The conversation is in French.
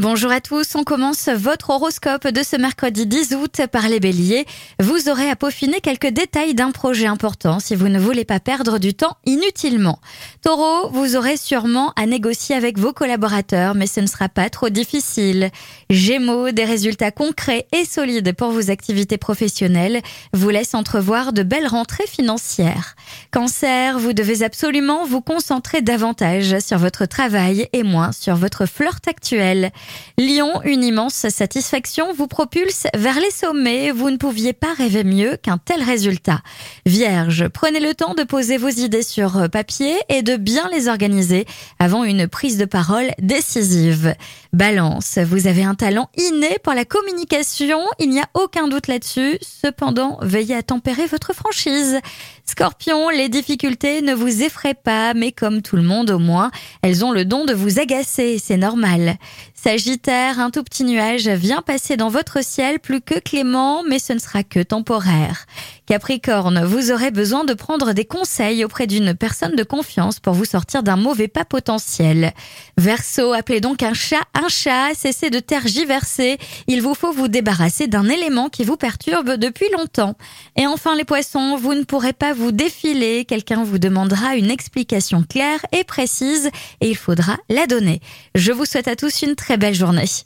Bonjour à tous, on commence votre horoscope de ce mercredi 10 août par les béliers. Vous aurez à peaufiner quelques détails d'un projet important si vous ne voulez pas perdre du temps inutilement. Taureau, vous aurez sûrement à négocier avec vos collaborateurs, mais ce ne sera pas trop difficile. Gémeaux, des résultats concrets et solides pour vos activités professionnelles vous laissent entrevoir de belles rentrées financières. Cancer, vous devez absolument vous concentrer davantage sur votre travail et moins sur votre flirt actuel. Lyon, une immense satisfaction vous propulse vers les sommets. Vous ne pouviez pas rêver mieux qu'un tel résultat. Vierge, prenez le temps de poser vos idées sur papier et de bien les organiser avant une prise de parole décisive. Balance, vous avez un talent inné pour la communication, il n'y a aucun doute là-dessus. Cependant, veillez à tempérer votre franchise. Scorpion, les difficultés ne vous effraient pas, mais comme tout le monde au moins, elles ont le don de vous agacer, c'est normal. Sagittaire, un tout petit nuage vient passer dans votre ciel plus que clément, mais ce ne sera que temporaire. Capricorne, vous aurez besoin de prendre des conseils auprès d'une personne de confiance pour vous sortir d'un mauvais pas potentiel. Verseau, appelez donc un chat un chat, cessez de tergiverser. Il vous faut vous débarrasser d'un élément qui vous perturbe depuis longtemps. Et enfin les poissons, vous ne pourrez pas vous défiler. Quelqu'un vous demandera une explication claire et précise et il faudra la donner. Je vous souhaite à tous une très belle journée.